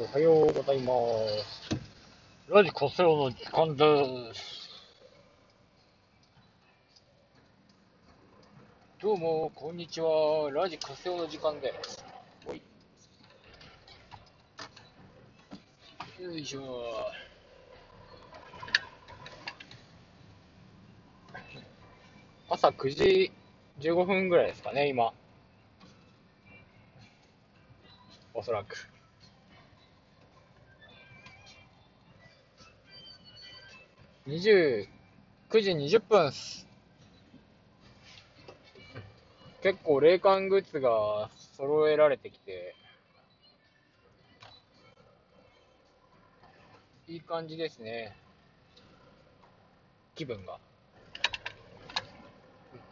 おはようございます。ラジコセオの時間です。どうも、こんにちは。ラジコセオの時間です。ほい。よいしょ。朝9時15分ぐらいですかね、今。おそらく。29時20分っす。結構霊感グッズが揃えられてきて、いい感じですね。気分が。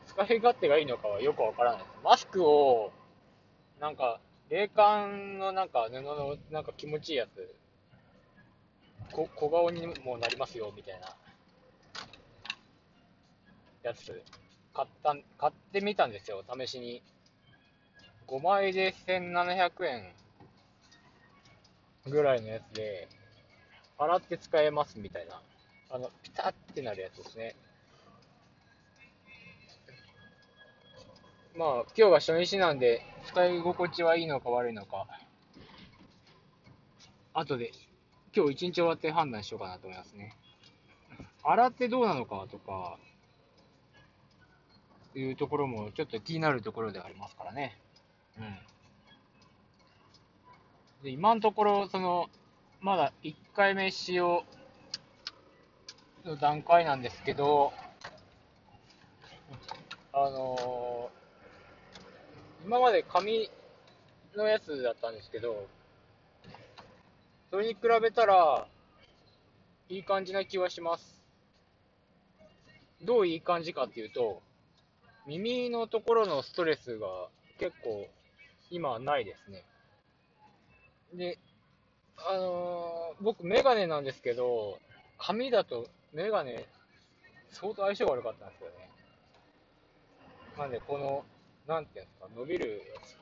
使い勝手がいいのかはよくわからない。マスクを、なんか、霊感のなんか布のなんか気持ちいいやつ、こ小顔にもなりますよみたいなやつ買った買ってみたんですよ、試しに。5枚で1700円ぐらいのやつで、洗って使えますみたいな。あの、ピタってなるやつですね。まあ、今日が初日なんで、使い心地はいいのか悪いのか、後で、今日一日終わって判断しようかなと思いますね。洗ってどうなのかとか、いうところもちょっと気になるところではありますからね。うん。で、今のところ、その、まだ1回目使用の段階なんですけど、あのー今まで紙のやつだったんですけど、それに比べたら、いい感じな気はします。どういい感じかっていうと、耳のところのストレスが結構今はないですね。で、あのー僕メガネなんですけど、紙だとメガネ相当相性悪かったんですよね。なんでこの、なんていうんですか、伸びるやつ。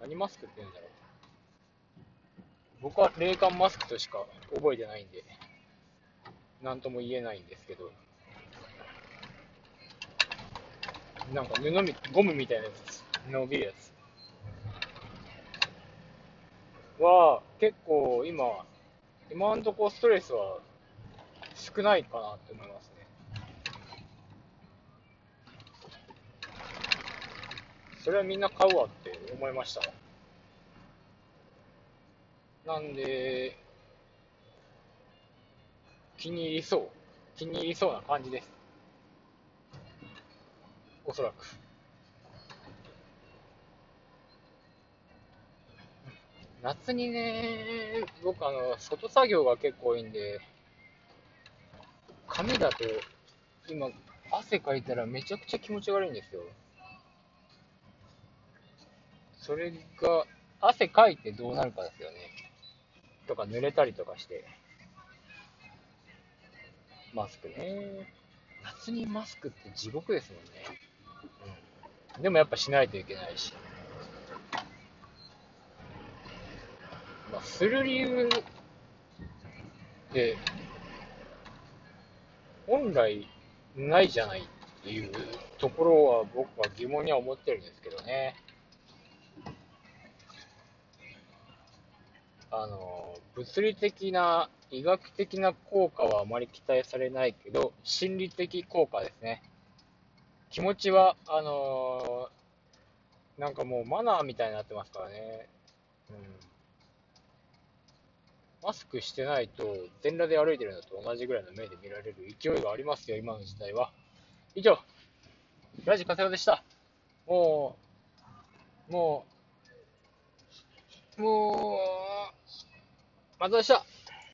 何マスクって言うんだろう。僕は冷感マスクとしか覚えてないんで、なんとも言えないんですけど、なんか布み、ゴムみたいなやつ、伸びるやつは、結構今、今のとこストレスは少ないかなって思いますね。それはみんな買うわって思いました。なんで、気に入りそう。気に入りそうな感じです。おそらく。夏にね、僕あの、外作業が結構多いんで、髪だと、今、汗かいたらめちゃくちゃ気持ち悪いんですよ。それが、汗かいてどうなるかですよね。とか濡れたりとかして。マスクね。夏にマスクって地獄ですもんね。うん。でもやっぱしないといけないし。まあ、する理由って、本来ないじゃないっていうところは僕は疑問には思ってるんですけどね。あの、物理的な、医学的な効果はあまり期待されないけど、心理的効果ですね。気持ちは、あのなんかもうマナーみたいになってますからね。うん。マスクしてないと、全裸で歩いてるのと同じぐらいの目で見られる勢いがありますよ、今の時代は。以上、ラジカセオでした。もう、もう、もう、また。